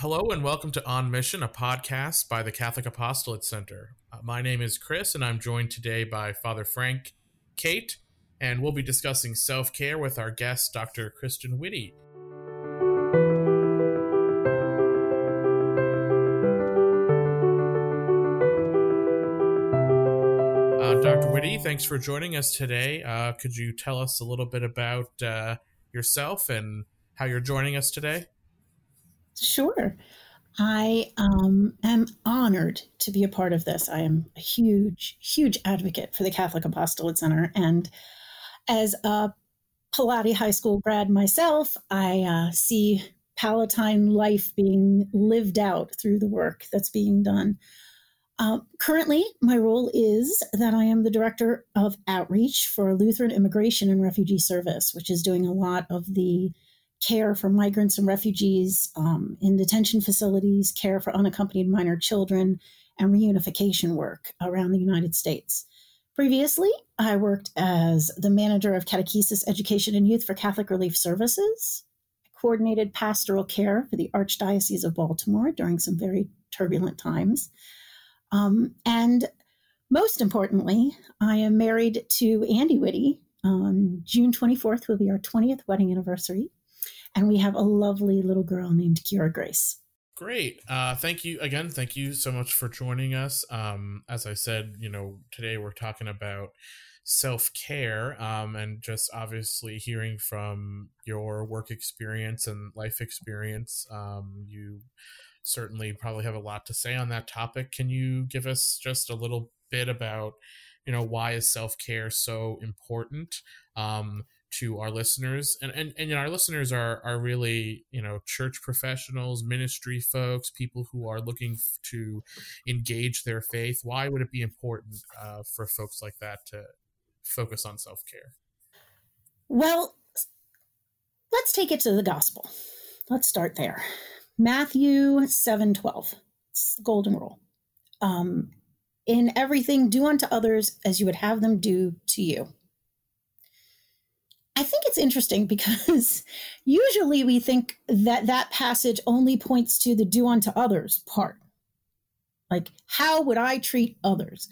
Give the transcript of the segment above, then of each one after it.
Hello and welcome to On Mission, a podcast by the Catholic Apostolate Center. Uh, my name is Chris, and I'm joined today by Father Frank, Kate, and we'll be discussing self care with our guest, Dr. Kristen Whitty. Uh, Dr. Whitty, thanks for joining us today. Uh, could you tell us a little bit about uh, yourself and how you're joining us today? Sure. I um, am honored to be a part of this. I am a huge, huge advocate for the Catholic Apostolate Center. And as a Pallotti High School grad myself, I uh, see Pallottine life being lived out through the work that's being done. Uh, currently, my role is that I am the director of outreach for Lutheran Immigration and Refugee Service, which is doing a lot of the care for migrants and refugees um, in detention facilities, care for unaccompanied minor children, and reunification work around the United States. Previously, I worked as the manager of catechesis, education, and youth for Catholic Relief Services. Coordinated pastoral care for the Archdiocese of Baltimore during some very turbulent times. Um, and most importantly, I am married to Andy Whitty. On June 24th will be our 20th wedding anniversary and we have a lovely little girl named Kira Grace. Great. Uh, thank you again. Thank you so much for joining us. Um, as I said, you know, today we're talking about self care um, and just obviously hearing from your work experience and life experience. Um, you certainly probably have a lot to say on that topic. Can you give us just a little bit about, you know, why is self care so important? Um, to our listeners. And and, and you know, our listeners are are really you know church professionals ministry folks people who are looking to engage their faith. Why would it be important uh, for folks like that to focus on self-care? Well let's take it to the gospel. Let's start there. Matthew 7 12 it's the golden rule. Um, in everything do unto others as you would have them do to you I think it's interesting because usually we think that that passage only points to the do unto others part. Like, how would I treat others?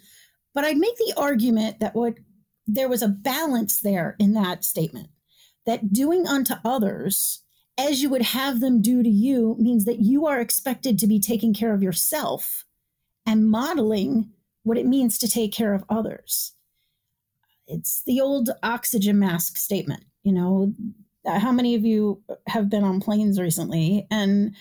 But I'd make the argument that what there was a balance there in that statement that doing unto others as you would have them do to you means that you are expected to be taking care of yourself and modeling what it means to take care of others it's the old oxygen mask statement. You know, how many of you have been on planes recently? And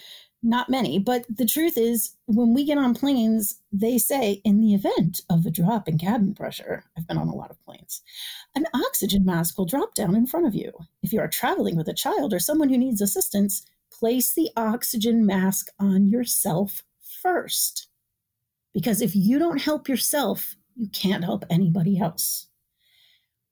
not many, but the truth is, when we get on planes, they say, in the event of a drop in cabin pressure, I've been on a lot of planes, an oxygen mask will drop down in front of you. If you are traveling with a child or someone who needs assistance, place the oxygen mask on yourself first. Because if you don't help yourself, you can't help anybody else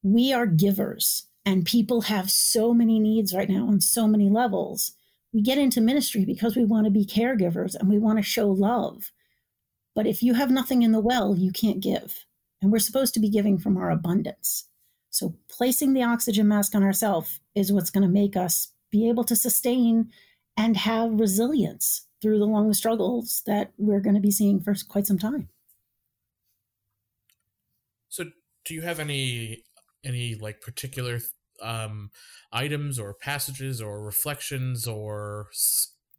we are givers and people have so many needs right now on so many levels. We get into ministry because we want to be caregivers and we want to show love. But if you have nothing in the well, you can't give. And we're supposed to be giving from our abundance. So placing the oxygen mask on ourselves is what's going to make us be able to sustain and have resilience through the long struggles that we're going to be seeing for quite some time. So, do you have any any like particular um, items or passages or reflections or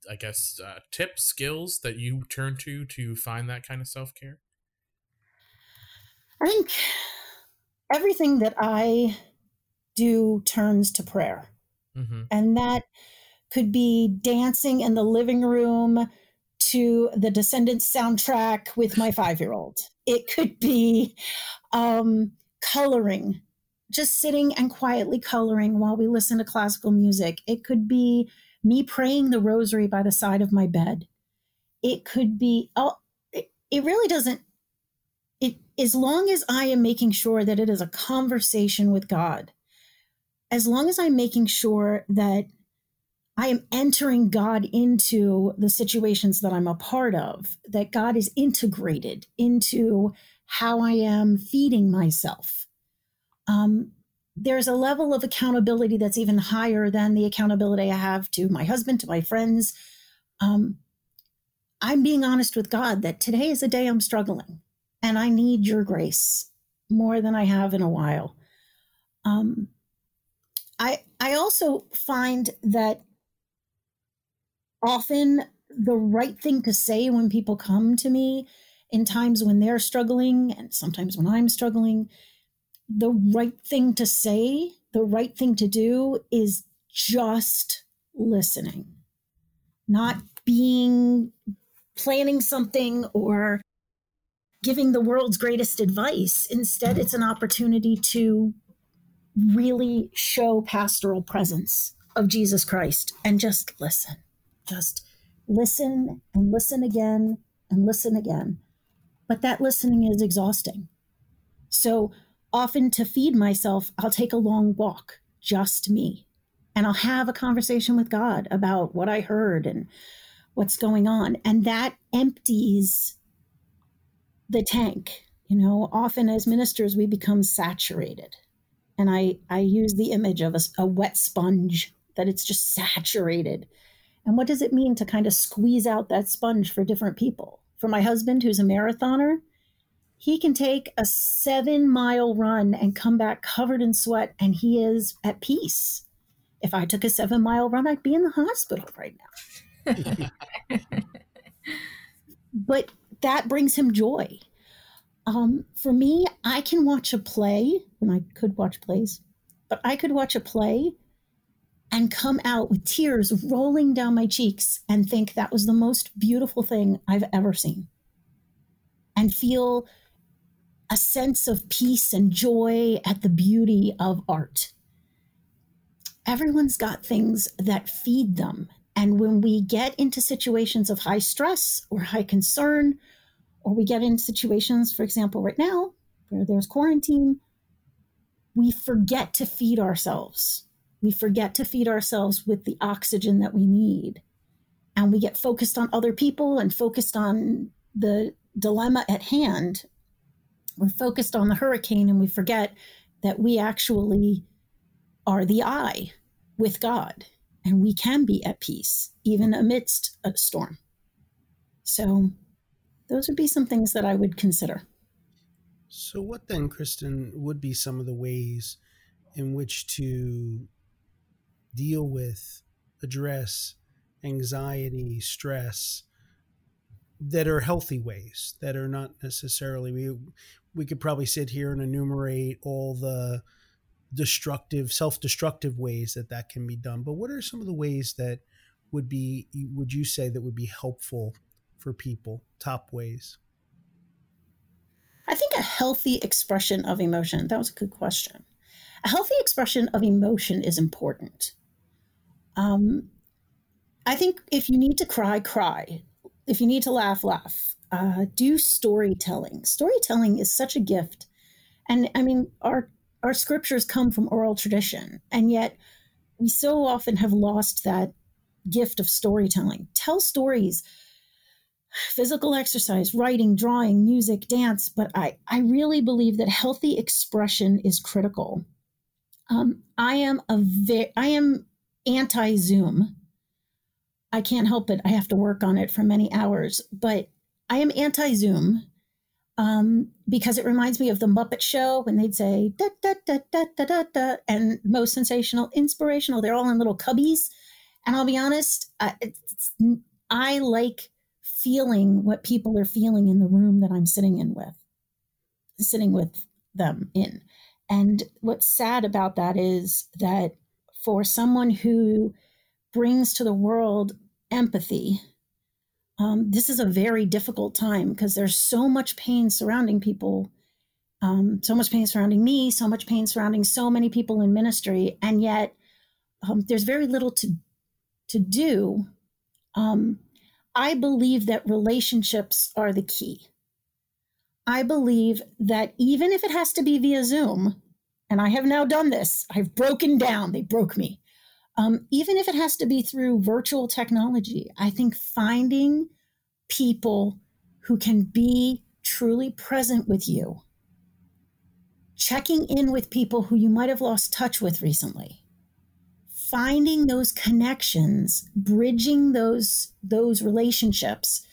I guess uh, tips, skills that you turn to to find that kind of self care? I think everything that I do turns to prayer. Mm-hmm. And that could be dancing in the living room to the Descendants soundtrack with my five year old. It could be um, coloring just sitting and quietly coloring while we listen to classical music. It could be me praying the rosary by the side of my bed. It could be, oh, it, it really doesn't, it, as long as I am making sure that it is a conversation with God, as long as I'm making sure that I am entering God into the situations that I'm a part of, that God is integrated into how I am feeding myself um, there's a level of accountability that's even higher than the accountability I have to my husband, to my friends. Um, I'm being honest with God that today is a day I'm struggling and I need your grace more than I have in a while. Um, I I also find that often the right thing to say when people come to me in times when they're struggling and sometimes when I'm struggling, the right thing to say, the right thing to do is just listening, not being planning something or giving the world's greatest advice. Instead, it's an opportunity to really show pastoral presence of Jesus Christ and just listen. Just listen and listen again and listen again. But that listening is exhausting. So often to feed myself, I'll take a long walk, just me. And I'll have a conversation with God about what I heard and what's going on. And that empties the tank. You know, often as ministers, we become saturated. And I, I use the image of a, a wet sponge, that it's just saturated. And what does it mean to kind of squeeze out that sponge for different people? For my husband, who's a marathoner, he can take a seven mile run and come back covered in sweat, and he is at peace. If I took a seven mile run, I'd be in the hospital right now. but that brings him joy. Um, for me, I can watch a play when I could watch plays, but I could watch a play and come out with tears rolling down my cheeks and think that was the most beautiful thing I've ever seen. And feel a sense of peace and joy at the beauty of art. Everyone's got things that feed them. And when we get into situations of high stress or high concern, or we get in situations, for example, right now, where there's quarantine, we forget to feed ourselves we forget to feed ourselves with the oxygen that we need. And we get focused on other people and focused on the dilemma at hand. We're focused on the hurricane and we forget that we actually are the eye with God and we can be at peace even amidst a storm. So, those would be some things that I would consider. So, what then, Kristen, would be some of the ways in which to deal with, address anxiety, stress that are healthy ways that are not necessarily we we could probably sit here and enumerate all the destructive self-destructive ways that that can be done. But what are some of the ways that would be would you say that would be helpful for people? Top ways. I think a healthy expression of emotion that was a good question. A healthy expression of emotion is important. Um, I think if you need to cry, cry. If you need to laugh, laugh. Uh, do storytelling. Storytelling is such a gift, and I mean our our scriptures come from oral tradition, and yet we so often have lost that gift of storytelling. Tell stories, physical exercise, writing, drawing, music, dance. But I I really believe that healthy expression is critical. Um, I am a ve- I am anti Zoom. I can't help it. I have to work on it for many hours, but I am anti Zoom um, because it reminds me of the Muppet Show when they'd say da da da da da da da and most sensational, inspirational. They're all in little cubbies, and I'll be honest, I, I like feeling what people are feeling in the room that I'm sitting in with, sitting with them in. And what's sad about that is that for someone who brings to the world empathy, um, this is a very difficult time because there's so much pain surrounding people, um, so much pain surrounding me, so much pain surrounding so many people in ministry, and yet um, there's very little to to do. Um, I believe that relationships are the key. I believe that even if it has to be via Zoom, and I have now done this. I've broken down. They broke me. Um, even if it has to be through virtual technology, I think finding people who can be truly present with you, checking in with people who you might have lost touch with recently, finding those connections, bridging those those relationships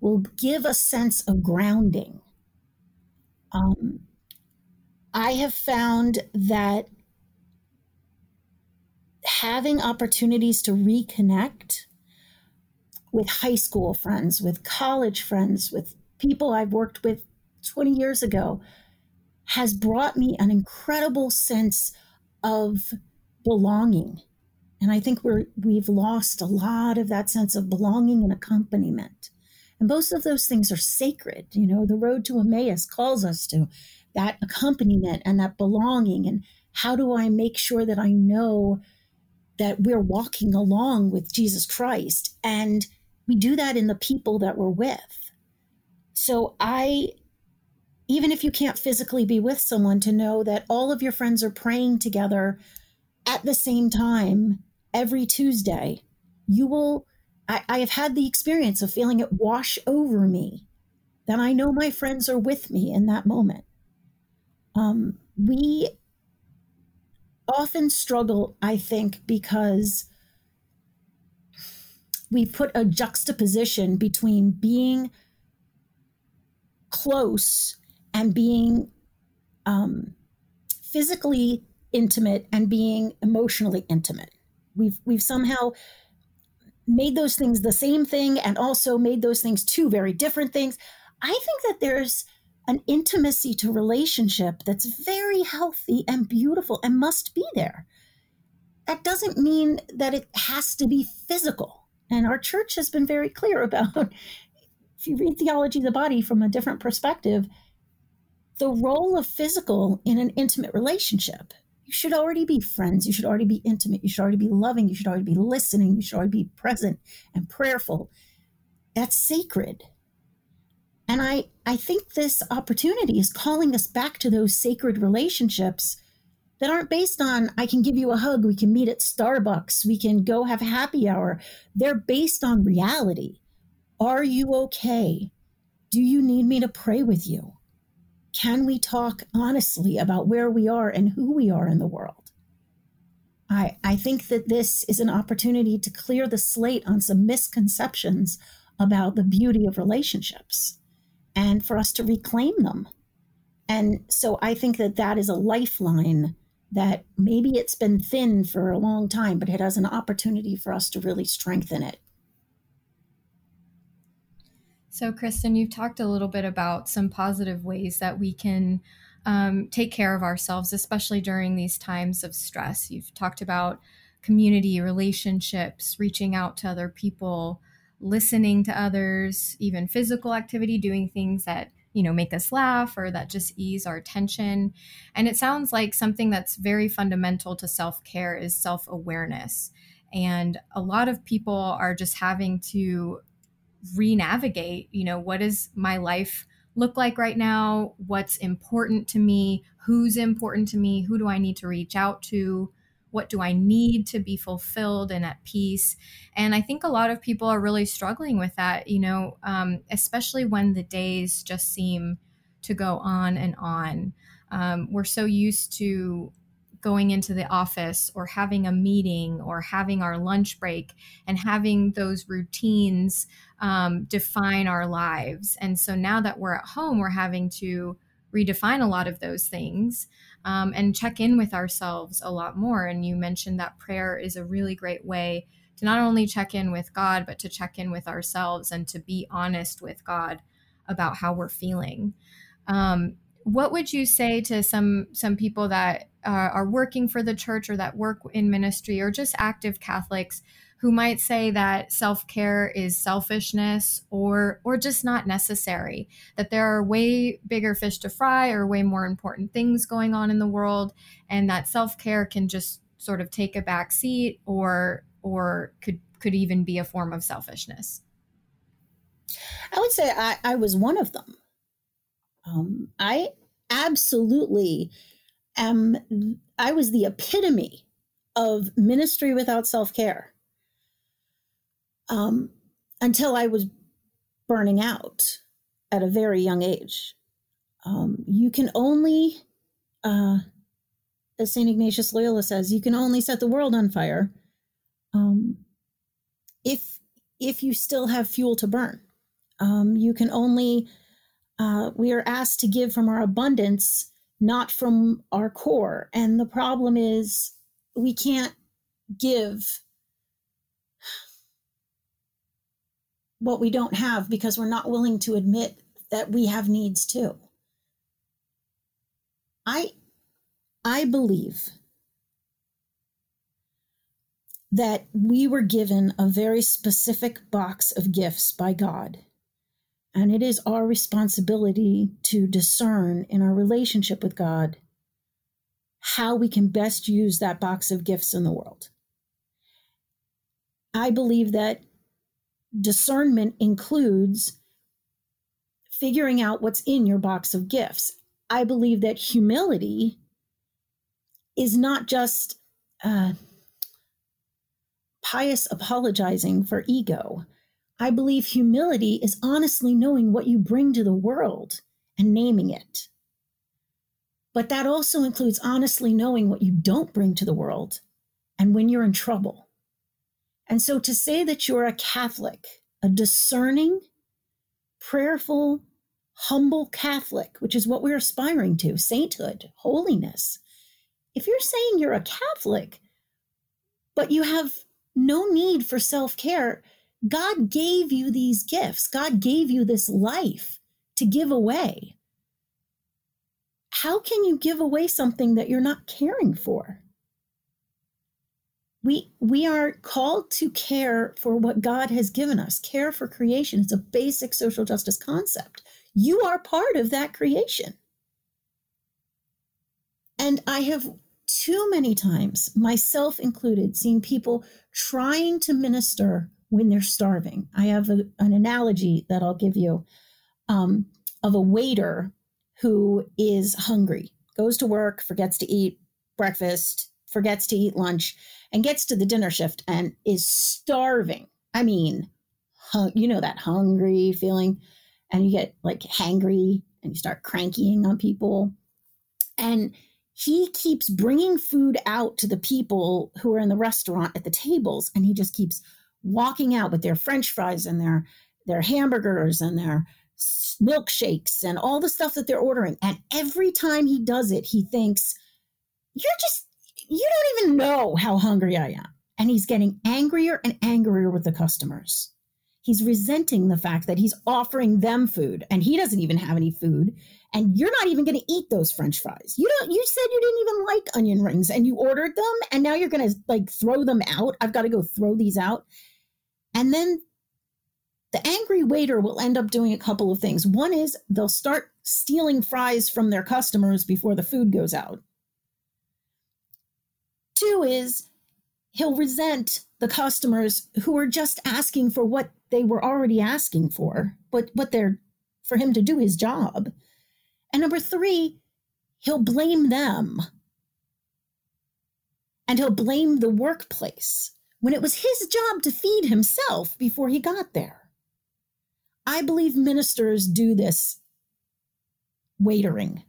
will give a sense of grounding. Um, I have found that having opportunities to reconnect with high school friends, with college friends, with people I've worked with 20 years ago has brought me an incredible sense of belonging. And I think we're we've lost a lot of that sense of belonging and accompaniment. And both of those things are sacred. You know, the road to Emmaus calls us to that accompaniment and that belonging. And how do I make sure that I know that we're walking along with Jesus Christ? And we do that in the people that we're with. So I even if you can't physically be with someone, to know that all of your friends are praying together at the same time every Tuesday, you will. I, I have had the experience of feeling it wash over me that I know my friends are with me in that moment. Um, we often struggle, I think, because we put a juxtaposition between being close and being um, physically intimate and being emotionally intimate. We've we've somehow made those things the same thing and also made those things two very different things. I think that there's an intimacy to relationship that's very healthy and beautiful and must be there. That doesn't mean that it has to be physical. And our church has been very clear about if you read theology of the body from a different perspective, the role of physical in an intimate relationship. You should already be friends. You should already be intimate. You should already be loving. You should already be listening. You should already be present and prayerful. That's sacred. And I, I think this opportunity is calling us back to those sacred relationships that aren't based on, I can give you a hug, we can meet at Starbucks, we can go have happy hour. They're based on reality. Are you okay? Do you need me to pray with you? can we talk honestly about where we are and who we are in the world? I, I think that this is an opportunity to clear the slate on some misconceptions about the beauty of relationships and for us to reclaim them. And so I think that that is a lifeline that maybe it's been thin for a long time, but it has an opportunity for us to really strengthen it. So, Kristen, you've talked a little bit about some positive ways that we can um, take care of ourselves, especially during these times of stress. You've talked about community relationships, reaching out to other people, listening to others, even physical activity, doing things that you know make us laugh or that just ease our tension. And it sounds like something that's very fundamental to self-care is self-awareness. And a lot of people are just having to re-navigate you know what does my life look like right now? What's important to me? Who's important to me? Who do i need to reach out to what do i need to be fulfilled and at peace? And i think a lot of people are really struggling with that you know um, especially when the days just seem to go on and on. Um, we're so used to going into the office or having a meeting or having our lunch break and having those routines um, define our lives. And so now that we're at home, we're having to redefine a lot of those things um, and check in with ourselves a lot more. And you mentioned that prayer is a really great way to not only check in with God, but to check in with ourselves and to be honest with God about how we're feeling. Um, what would you say to some some people that uh, are working for the church or that work in ministry or just active Catholics who might say that self-care is selfishness or or just not necessary that there are way bigger fish to fry or way more important things going on in the world and that self-care can just sort of take a back seat or or could could even be a form of selfishness. I would say i, I was one of them. Um, i absolutely am i was the epitome of ministry without self-care um, until I was burning out at a very young age. Um, you can only, uh, as St. Ignatius Loyola says, you can only set the world on fire um, if if you still have fuel to burn. Um, you can only, uh, we are asked to give from our abundance, not from our core. And the problem is we can't give what we don't have because we're not willing to admit that we have needs too. I I believe that we were given a very specific box of gifts by God. And it is our responsibility to discern in our relationship with God how we can best use that box of gifts in the world. I believe that discernment includes figuring out what's in your box of gifts. I believe that humility is not just uh, pious apologizing for ego. I believe humility is honestly knowing what you bring to the world and naming it. But that also includes honestly knowing what you don't bring to the world and when you're in trouble. And so to say that you're a Catholic, a discerning, prayerful, humble Catholic, which is what we're aspiring to sainthood, holiness. If you're saying you're a Catholic, but you have no need for self care, God gave you these gifts, God gave you this life to give away. How can you give away something that you're not caring for? We we are called to care for what god has given us. Care for creation. It's a basic social justice concept. You are part of that creation. And i have too many times myself included seen people trying to minister when they're starving. I have a, an analogy that i'll give you um, of a waiter who is hungry goes to work forgets to eat breakfast forgets to eat lunch and gets to the dinner shift and is starving. I mean, hung, you know that hungry feeling, and you get like hangry and you start crankying on people. And he keeps bringing food out to the people who are in the restaurant at the tables, and he just keeps walking out with their French fries and their their hamburgers and their milkshakes and all the stuff that they're ordering. And every time he does it, he thinks, "You're just you don't even know how hungry I am. And he's getting angrier and angrier with the customers. He's resenting the fact that he's offering them food and he doesn't even have any food. And you're not even going to eat those french fries. You don't, you said you didn't even like onion rings and you ordered them and now you're going to like throw them out. I've got to go throw these out. And then the angry waiter will end up doing a couple of things. One is they'll start stealing fries from their customers before the food goes out. Two is he'll resent the customers who are just asking for what they were already asking for, but what they're for him to do his job. And number three, he'll blame them. And he'll blame the workplace when it was his job to feed himself before he got there. I believe ministers do this waitering,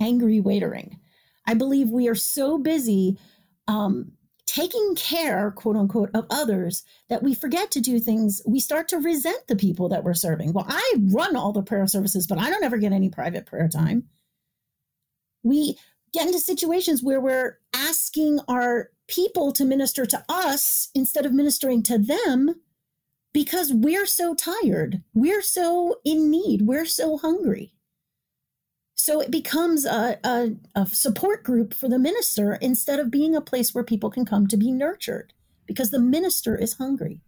angry waitering. I believe we are so busy um, taking care, quote unquote, of others that we forget to do things. We start to resent the people that we're serving. Well, I run all the prayer services, but I don't ever get any private prayer time. We get into situations where we're asking our people to minister to us instead of ministering to them because we're so tired. We're so in need. We're so hungry. So it becomes a, a, a, support group for the minister instead of being a place where people can come to be nurtured because the minister is hungry.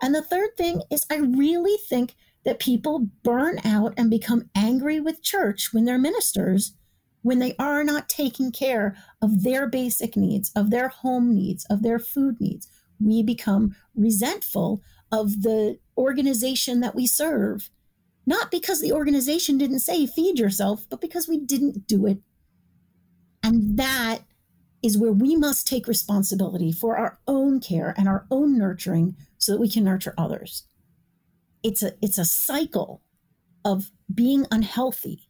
And the third thing is, I really think that people burn out and become angry with church when they're ministers when they are not taking care of their basic needs, of their home needs, of their food needs. We become resentful of the organization that we serve not because the organization didn't say feed yourself, but because we didn't do it. And that is where we must take responsibility for our own care and our own nurturing so that we can nurture others. It's a it's a cycle of being unhealthy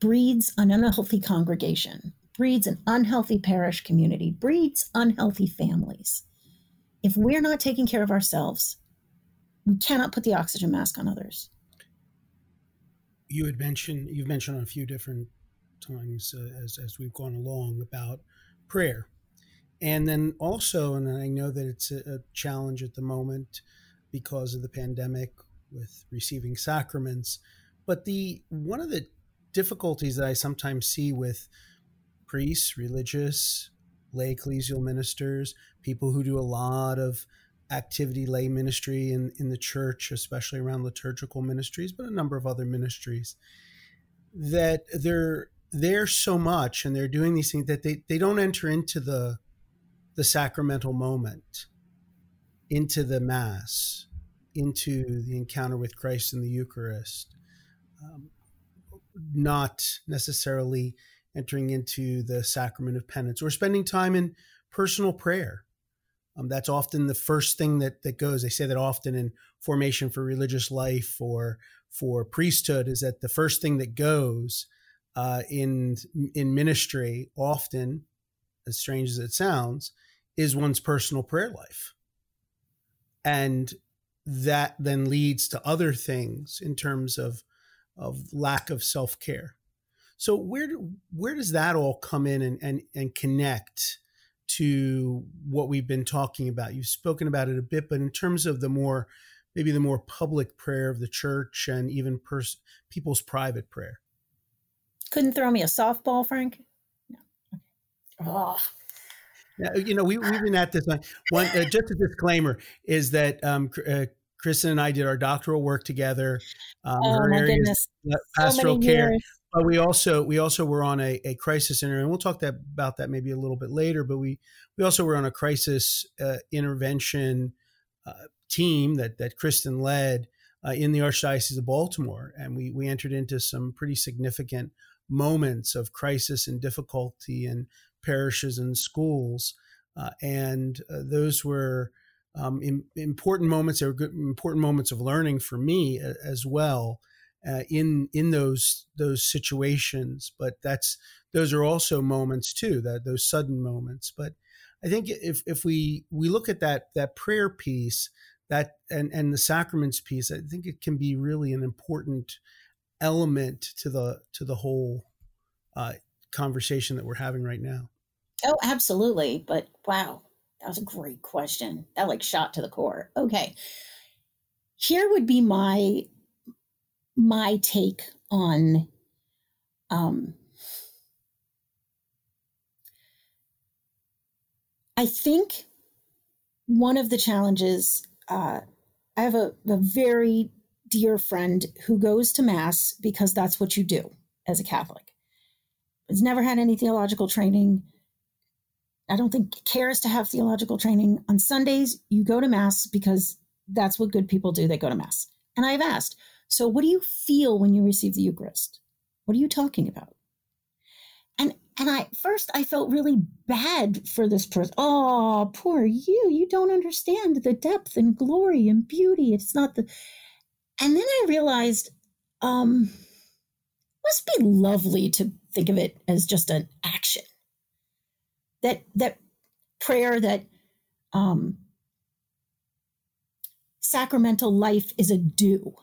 breeds an unhealthy congregation, breeds an unhealthy parish community, breeds unhealthy families. If we're not taking care of ourselves, we cannot put the oxygen mask on others. You had mentioned you've mentioned on a few different times uh, as as we've gone along about prayer, and then also, and I know that it's a, a challenge at the moment because of the pandemic with receiving sacraments, but the one of the difficulties that I sometimes see with priests, religious, lay ecclesial ministers, people who do a lot of activity lay ministry in, in the church, especially around liturgical ministries, but a number of other ministries, that they're there so much and they're doing these things that they, they don't enter into the the sacramental moment, into the Mass, into the encounter with Christ in the Eucharist, um, not necessarily entering into the sacrament of penance or spending time in personal prayer um, that's often the first thing that that goes. They say that often in formation for religious life or for priesthood is that the first thing that goes uh, in in ministry, often, as strange as it sounds, is one's personal prayer life, and that then leads to other things in terms of of lack of self care. So where where does that all come in and and, and connect? To what we've been talking about. You've spoken about it a bit, but in terms of the more, maybe the more public prayer of the church and even pers- people's private prayer. Couldn't throw me a softball, Frank? No. Oh. Yeah, you know, we, we've been at this. One, uh, just a disclaimer is that um, uh, Kristen and I did our doctoral work together. Um, oh, her my goodness. pastoral so care. Years. But we also we also were on a, a crisis center, and we'll talk that, about that maybe a little bit later. But we we also were on a crisis uh, intervention uh, team that that Kristen led uh, in the Archdiocese of Baltimore, and we we entered into some pretty significant moments of crisis and difficulty in parishes and schools, uh, and uh, those were. Um, in, important moments. They were good, important moments of learning for me as well uh, in in those those situations. But that's those are also moments too that those sudden moments. But I think if if we we look at that that prayer piece that and and the sacraments piece, I think it can be really an important element to the to the whole uh, conversation that we're having right now. Oh, absolutely. But wow, that was a great question. That like shot to the core. Okay. Here would be my my take on um, I think one of the challenges, uh, I have a, a very dear friend who goes to Mass because that's what you do as a Catholic. Has never had any theological training. I don't think cares to have theological training. On Sundays, you go to Mass because that's what good people do. They go to Mass. And I've asked, so, what do you feel when you receive the Eucharist? What are you talking about? And and I first I felt really bad for this person. Oh, poor you! You don't understand the depth and glory and beauty. It's not the. And then I realized, um, must be lovely to think of it as just an action. That that prayer that um, sacramental life is a do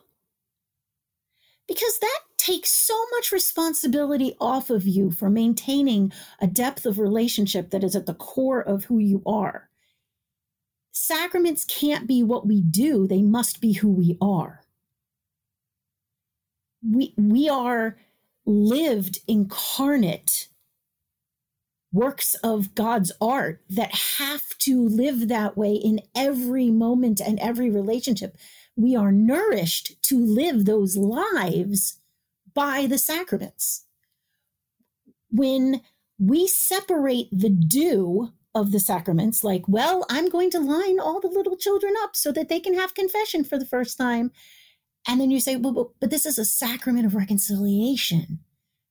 because that takes so much responsibility off of you for maintaining a depth of relationship that is at the core of who you are. Sacraments can't be what we do, they must be who we are. We, we are lived, incarnate works of God's art that have to live that way in every moment and every relationship we are nourished to live those lives by the sacraments. When we separate the do of the sacraments, like, well, I'm going to line all the little children up so that they can have confession for the first time. And then you say, well, but, but this is a sacrament of reconciliation.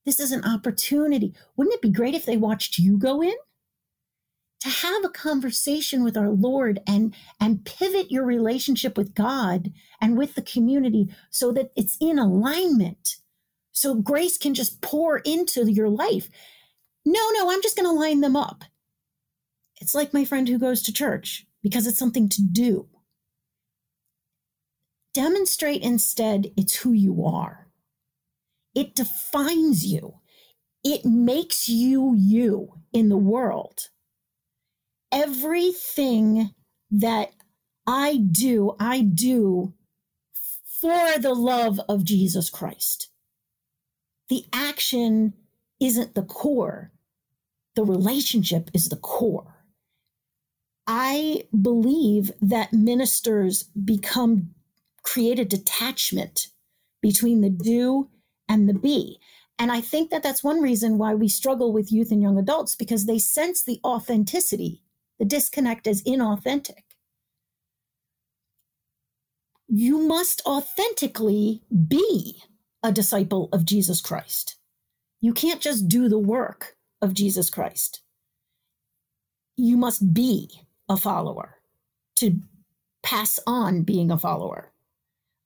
This is an opportunity. Wouldn't it be great if they watched you go in? To have a conversation with our Lord and and pivot your relationship with God and with the community so that it's in alignment. So grace can just pour into your life. No, no, I'm just going to line them up. It's like my friend who goes to church because it's something to do. Demonstrate instead it's who you are. It defines you. It makes you you in the world. Everything that I do, I do for the love of Jesus Christ. The action isn't the core, the relationship is the core. I believe that ministers become create a detachment between the do and the be. And I think that that's one reason why we struggle with youth and young adults because they sense the authenticity. The disconnect is inauthentic. You must authentically be a disciple of Jesus Christ. You can't just do the work of Jesus Christ. You must be a follower to pass on being a follower,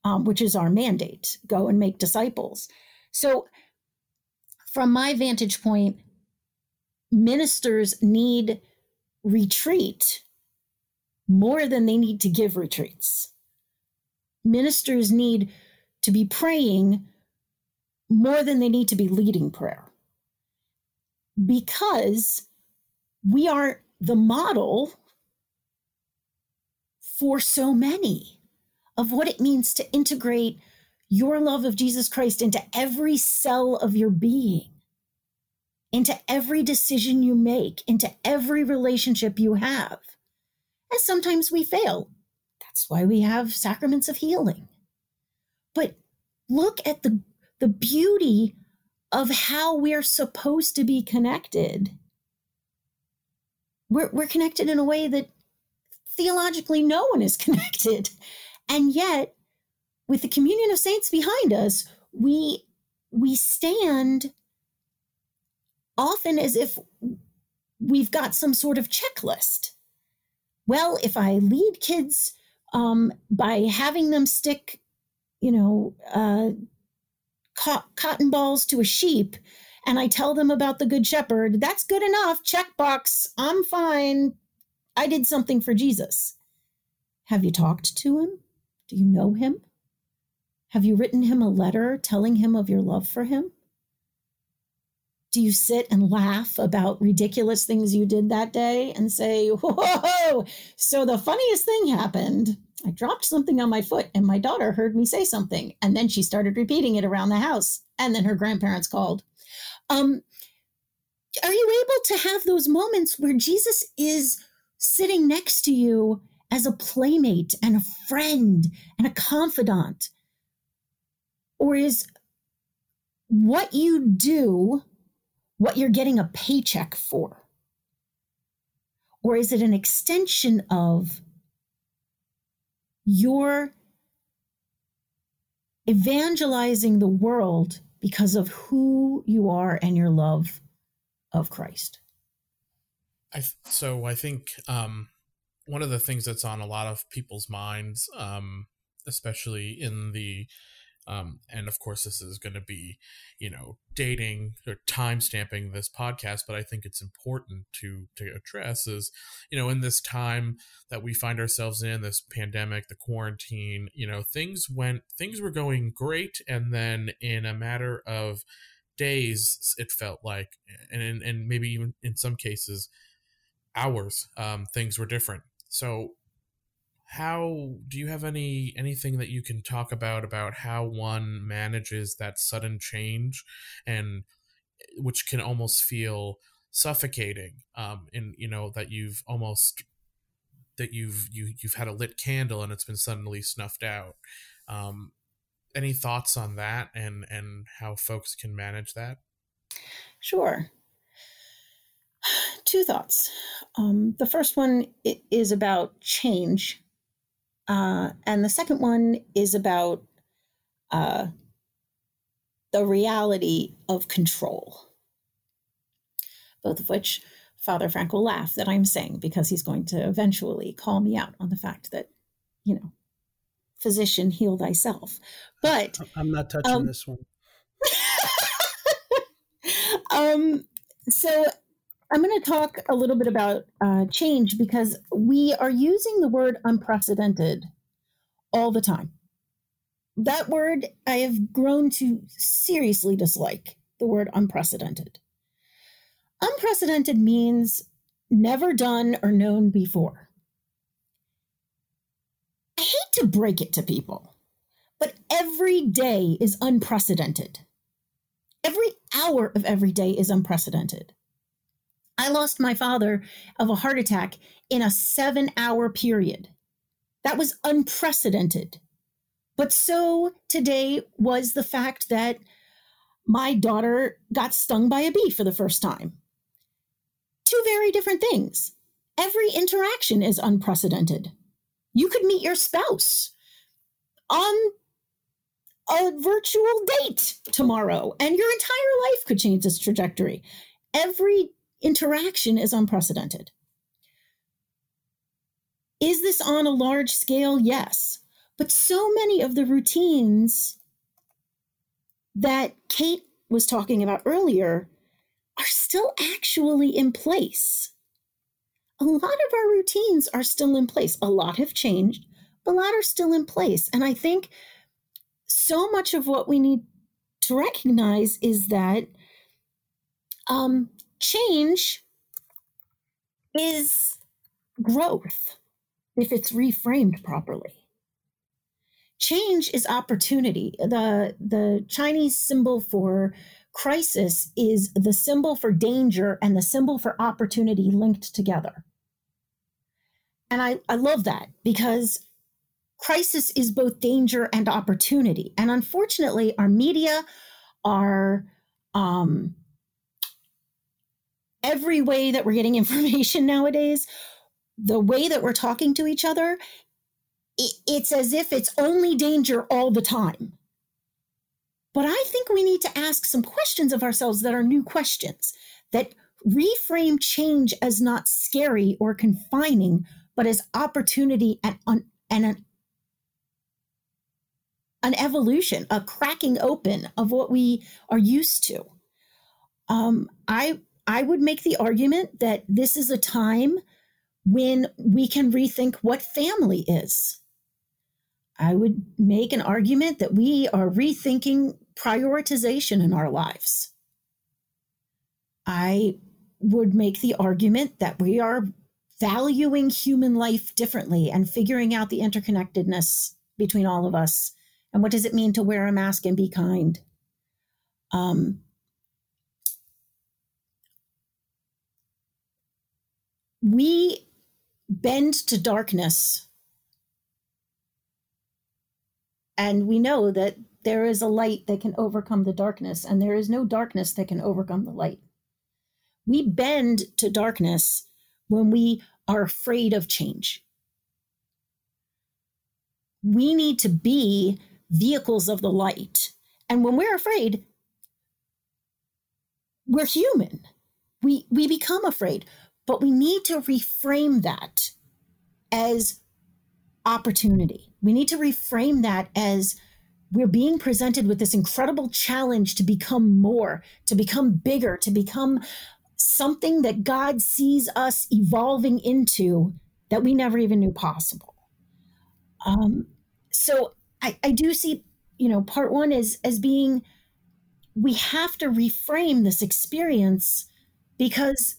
um, which is our mandate go and make disciples. So, from my vantage point, ministers need retreat more than they need to give retreats. Ministers need to be praying more than they need to be leading prayer because we are the model for so many of what it means to integrate your love of Jesus Christ into every cell of your being, into every decision you make, into every relationship you have. And sometimes we fail. That's why we have sacraments of healing. But look at the, the beauty of how we're supposed to be connected. We're, we're connected in a way that theologically no one is connected. And yet, with the communion of saints behind us, we we stand often as if we've got some sort of checklist. Well, if I lead kids um, by having them stick, you know, uh, co- cotton balls to a sheep, and I tell them about the Good Shepherd, that's good enough. Checkbox. I'm fine. I did something for Jesus. Have you talked to him? Do you know him? Have you written him a letter telling him of your love for him? Do you sit and laugh about ridiculous things you did that day and say, Whoa, so the funniest thing happened? I dropped something on my foot and my daughter heard me say something. And then she started repeating it around the house. And then her grandparents called. Um, are you able to have those moments where Jesus is sitting next to you as a playmate and a friend and a confidant? Or is what you do what you're getting a paycheck for? Or is it an extension of your evangelizing the world because of who you are and your love of Christ? I so I think um, one of the things that's on a lot of people's minds, um, especially in the um, and of course, this is going to be, you know, dating or time stamping this podcast, but I think it's important to to address is, you know, in this time that we find ourselves in, this pandemic, the quarantine, you know, things went things were going great, and then in a matter of days, it felt like, and and, maybe even in some cases, hours, um, things were different. So how do you have any anything that you can talk about about how one manages that sudden change and eh, which can almost feel suffocating um in you know that you've almost that you've you you've had a lit candle and it's been suddenly snuffed out. Um any thoughts on that and and how folks can manage that? Sure. Two thoughts. Um, the first one is about change uh, and the second one is about uh, the reality of control, both of which Father Frank will laugh that I'm saying because he's going to eventually call me out on the fact that, you know, physician, heal thyself. But I'm not touching um, this one. um, so I'm going to talk a little bit about uh, change because we are using the word unprecedented all the time. that word I have grown to seriously dislike the word unprecedented. Unprecedented means never done or known before. I hate to break it to people, but every day is unprecedented. Every hour of every day is unprecedented. I lost my father of a heart attack in a seven hour period. That was unprecedented. But so today was the fact that my daughter got stung by a bee for the first time. Two very different things. Every interaction is unprecedented. You could meet your spouse on a virtual date tomorrow, and your entire life could change its trajectory. Every interaction is unprecedented. Is this on a large scale? Yes. But so many of the routines that Kate was talking about earlier are still actually in place. A lot of our routines are still in place. A lot have changed, but a lot are still in place. And I think so much of what we need to recognize is that um, change is growth if it's reframed properly change is opportunity. The the Chinese symbol for crisis is the symbol for danger and the symbol for opportunity linked together. And I, I love that because crisis is both danger and opportunity. And unfortunately, our media, our um, every way that we're getting information nowadays, the way that we're talking to each other it's as if it's only danger all the time. But I think we need to ask some questions of ourselves that are new questions, that reframe change as not scary or confining, but as opportunity and, and an, an evolution, a cracking open of what we are used to. Um, I I would make the argument that this is a time when we can rethink what family is. I would make an argument that we are rethinking prioritization in our lives. I would make the argument that we are valuing human life differently and figuring out the interconnectedness between all of us. And what does it mean to wear a mask and be kind? Um, we bend to darkness And we know that there is a light that can overcome the darkness, and there is no darkness that can overcome the light. We bend to darkness when we are afraid of change. We need to be vehicles of the light. And when we're afraid, we're human. We, we become afraid, but we need to reframe that as opportunity. We need to reframe that as we're being presented with this incredible challenge to become more, to become bigger, to become something that God sees us evolving into that we never even knew possible. Um, so I, I do see, you know, part one is as being we have to reframe this experience because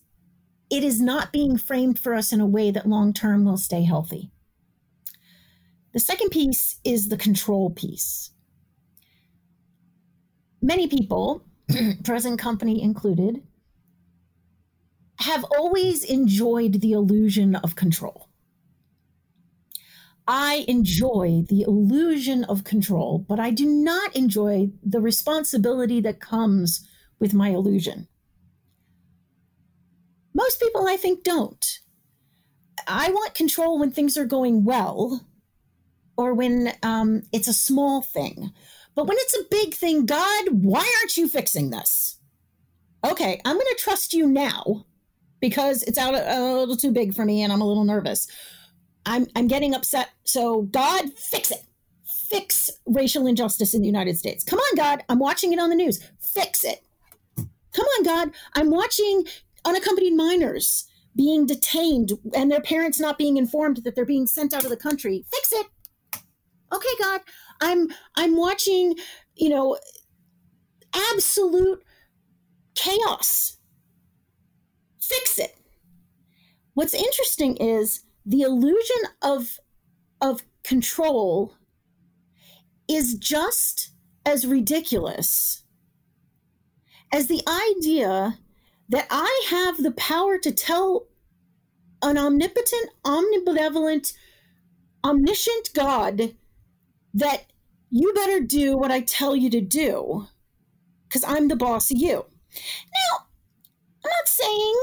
it is not being framed for us in a way that long term will stay healthy. The second piece is the control piece. Many people, present company included, have always enjoyed the illusion of control. I enjoy the illusion of control, but I do not enjoy the responsibility that comes with my illusion. Most people, I think, don't. I want control when things are going well, or when um, it's a small thing. But when it's a big thing, God, why aren't you fixing this? Okay, I'm going to trust you now because it's out a, a little too big for me and I'm a little nervous. I'm I'm getting upset. So God, fix it. Fix racial injustice in the United States. Come on, God. I'm watching it on the news. Fix it. Come on, God. I'm watching unaccompanied minors being detained and their parents not being informed that they're being sent out of the country. Fix it okay, God, I'm I'm watching, you know, absolute chaos. Fix it. What's interesting is the illusion of of control is just as ridiculous as the idea that I have the power to tell an omnipotent, omnibenevolent, omniscient God that you better do what I tell you to do because I'm the boss of you. Now, I'm not saying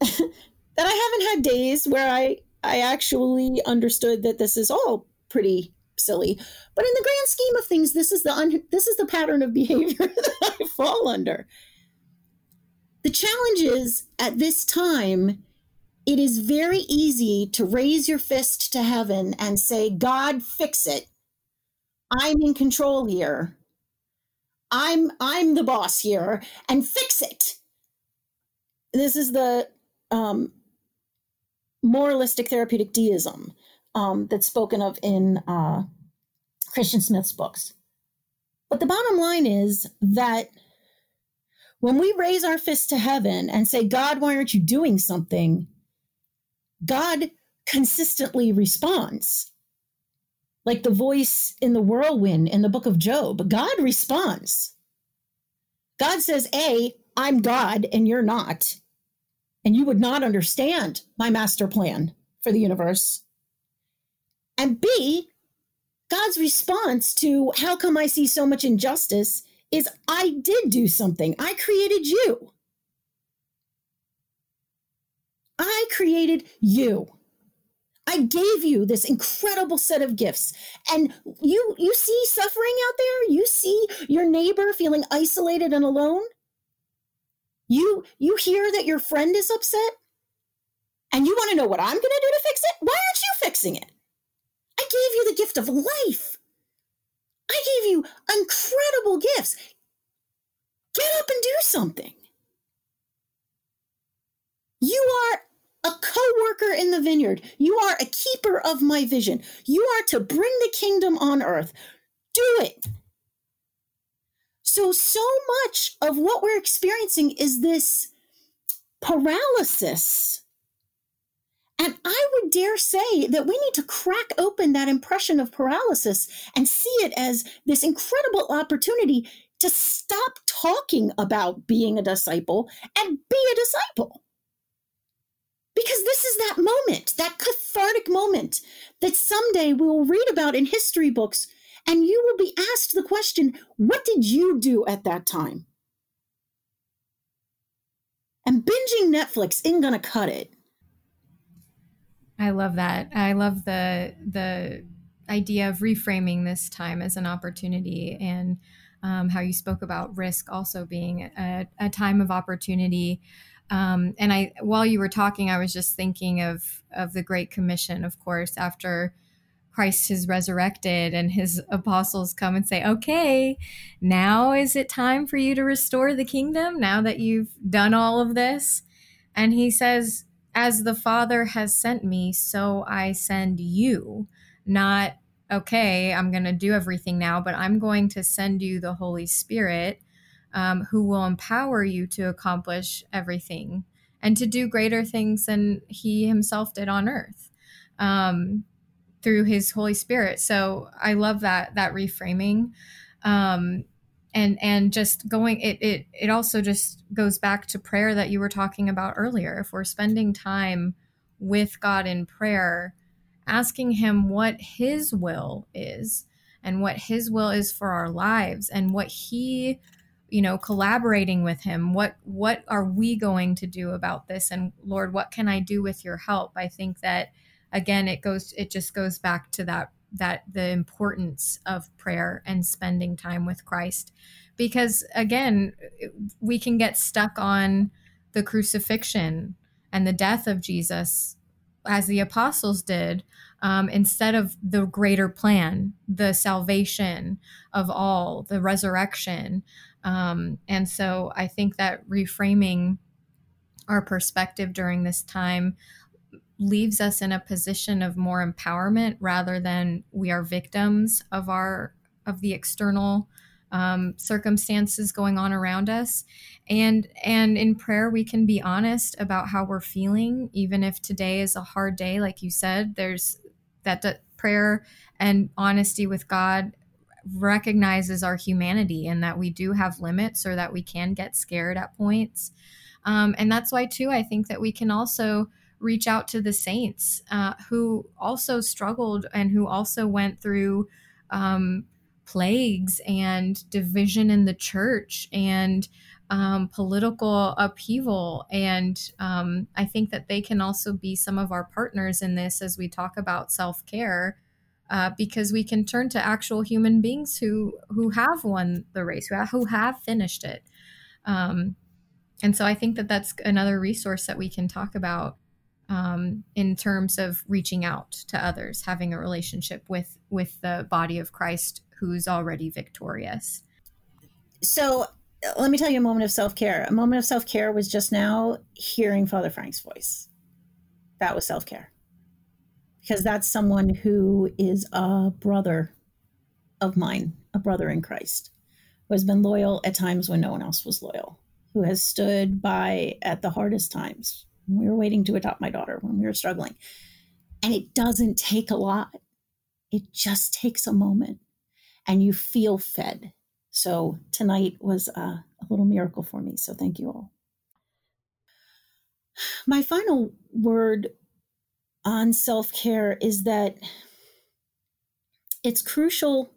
that I haven't had days where I I actually understood that this is all pretty silly, but in the grand scheme of things, this is the un- this is the pattern of behavior that I fall under. The challenge is at this time, it is very easy to raise your fist to heaven and say, God, fix it. I'm in control here. I'm I'm the boss here and fix it. This is the um, moralistic therapeutic deism um, that's spoken of in uh, Christian Smith's books. But the bottom line is that when we raise our fist to heaven and say, God, why aren't you doing something? God consistently responds. Like the voice in the whirlwind in the book of Job, God responds. God says, A, I'm God and you're not. And you would not understand my master plan for the universe. And B, God's response to how come I see so much injustice is I did do something. I created you. I created you. I gave you this incredible set of gifts. And you you see suffering out there? You see your neighbor feeling isolated and alone? You you hear that your friend is upset? And you want to know what I'm going to do to fix it? Why aren't you fixing it? I gave you the gift of life. I gave you incredible gifts. Get up and do something. You are a co worker in the vineyard. You are a keeper of my vision. You are to bring the kingdom on earth. Do it. So, so much of what we're experiencing is this paralysis and I would dare say that we need to crack open that impression of paralysis and see it as this incredible opportunity to stop talking about being a disciple and be a disciple. Because this is that moment, that cathartic moment that someday we will read about in history books, and you will be asked the question what did you do at that time? And binging Netflix going to cut it. I love that. I love the the idea of reframing this time as an opportunity and um, how you spoke about risk also being a, a time of opportunity. Um, and I, while you were talking, I was just thinking of of the Great Commission. Of course, after Christ is resurrected and his apostles come and say, "Okay, now is it time for you to restore the kingdom? Now that you've done all of this," and he says, as the Father has sent me, so I send you. Not, okay, I'm going to do everything now, but I'm going to send you the Holy Spirit um, who will empower you to accomplish everything and to do greater things than He Himself did on earth. Um, through his holy spirit so i love that that reframing um and and just going it it it also just goes back to prayer that you were talking about earlier. If we're spending time with God in prayer asking him what his will is and what his will is for our lives and what he you know collaborating with him what what are we going to do about this? And lord what can i do with your help? I think that again it goes it just goes back to that that the importance of prayer and spending time with Christ. Because again, we can get stuck on the crucifixion and the death of Jesus as the apostles did, um, instead of the greater plan, the salvation of all, the resurrection. Um, and so I think that reframing our perspective during this time leaves us in a position of more empowerment rather than we are victims of our of the external um, circumstances going on around us. And and in prayer we can be honest about how we're feeling even if today is a hard day like you said there's that, that prayer and honesty with god recognizes our humanity and that we do have limits or that we can get scared at points. Um, and that's why too i think that we can also reach out to the saints uh, who also struggled and who also went through um, plagues and division in the church and um, political upheaval. And um, I think that they can also be some of our partners in this as we talk about self care. Uh, because we can turn to actual human beings who who have won the race, who have, who have finished it, um, and so I think that that's another resource that we can talk about um, in terms of reaching out to others, having a relationship with with the body of Christ who's already victorious. So let me tell you a moment of self care. A moment of self care was just now hearing Father Frank's voice. That was self care. Because that's someone who is a brother of mine, a brother in Christ, who has been loyal at times when no one else was loyal, who has stood by at the hardest times we were waiting to adopt my daughter when we were struggling. And it doesn't take a lot, it just takes a moment and you feel fed. So tonight was a, a little miracle for me. So thank you all. My final word on self care is that it's crucial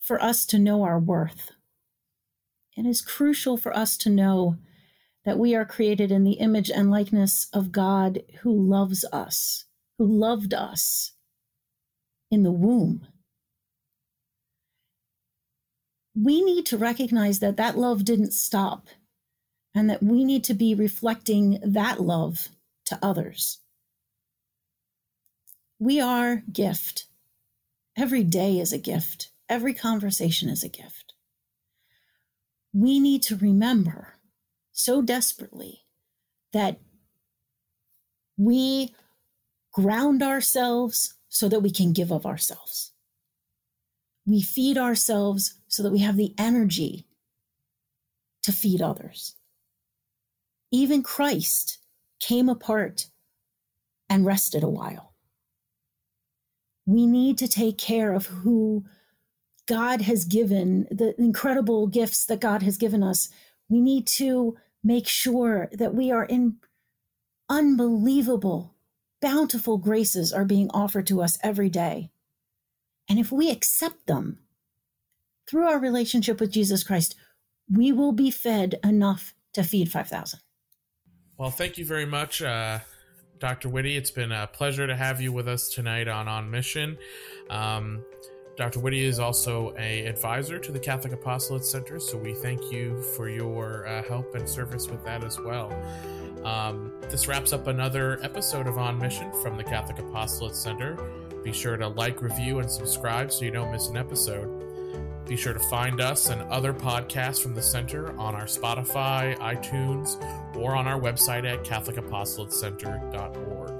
for us to know our worth. It is crucial for us to know that we are created in the image and likeness of God who loves us, who loved us in the womb. We need to recognize that that love didn't stop and that we need to be reflecting that love to others. We are gift. Every day is a gift. Every conversation is a gift. We need to remember so desperately that we ground ourselves so that we can give of ourselves. We feed ourselves so that we have the energy to feed others. Even Christ came apart and rested a while. We need to take care of who God has given, the incredible gifts that God has given us. We need to make sure that we are in unbelievable, bountiful graces are being offered to us every day. And if we accept them through our relationship with Jesus Christ, we will be fed enough to feed 5,000. Well, thank you very much, uh, Dr. Whitty. It's been a pleasure to have you with us tonight on On Mission. Um, Dr. Whitty is also a advisor to the Catholic Apostolate Center, so we thank you for your uh, help and service with that as well. Um, this wraps up another episode of On Mission from the Catholic Apostolate Center. Be sure to like, review, and subscribe so you don't miss an episode. Be sure to find us and other podcasts from the center on our Spotify, iTunes, or on our website at CatholicApostolateCenter.org.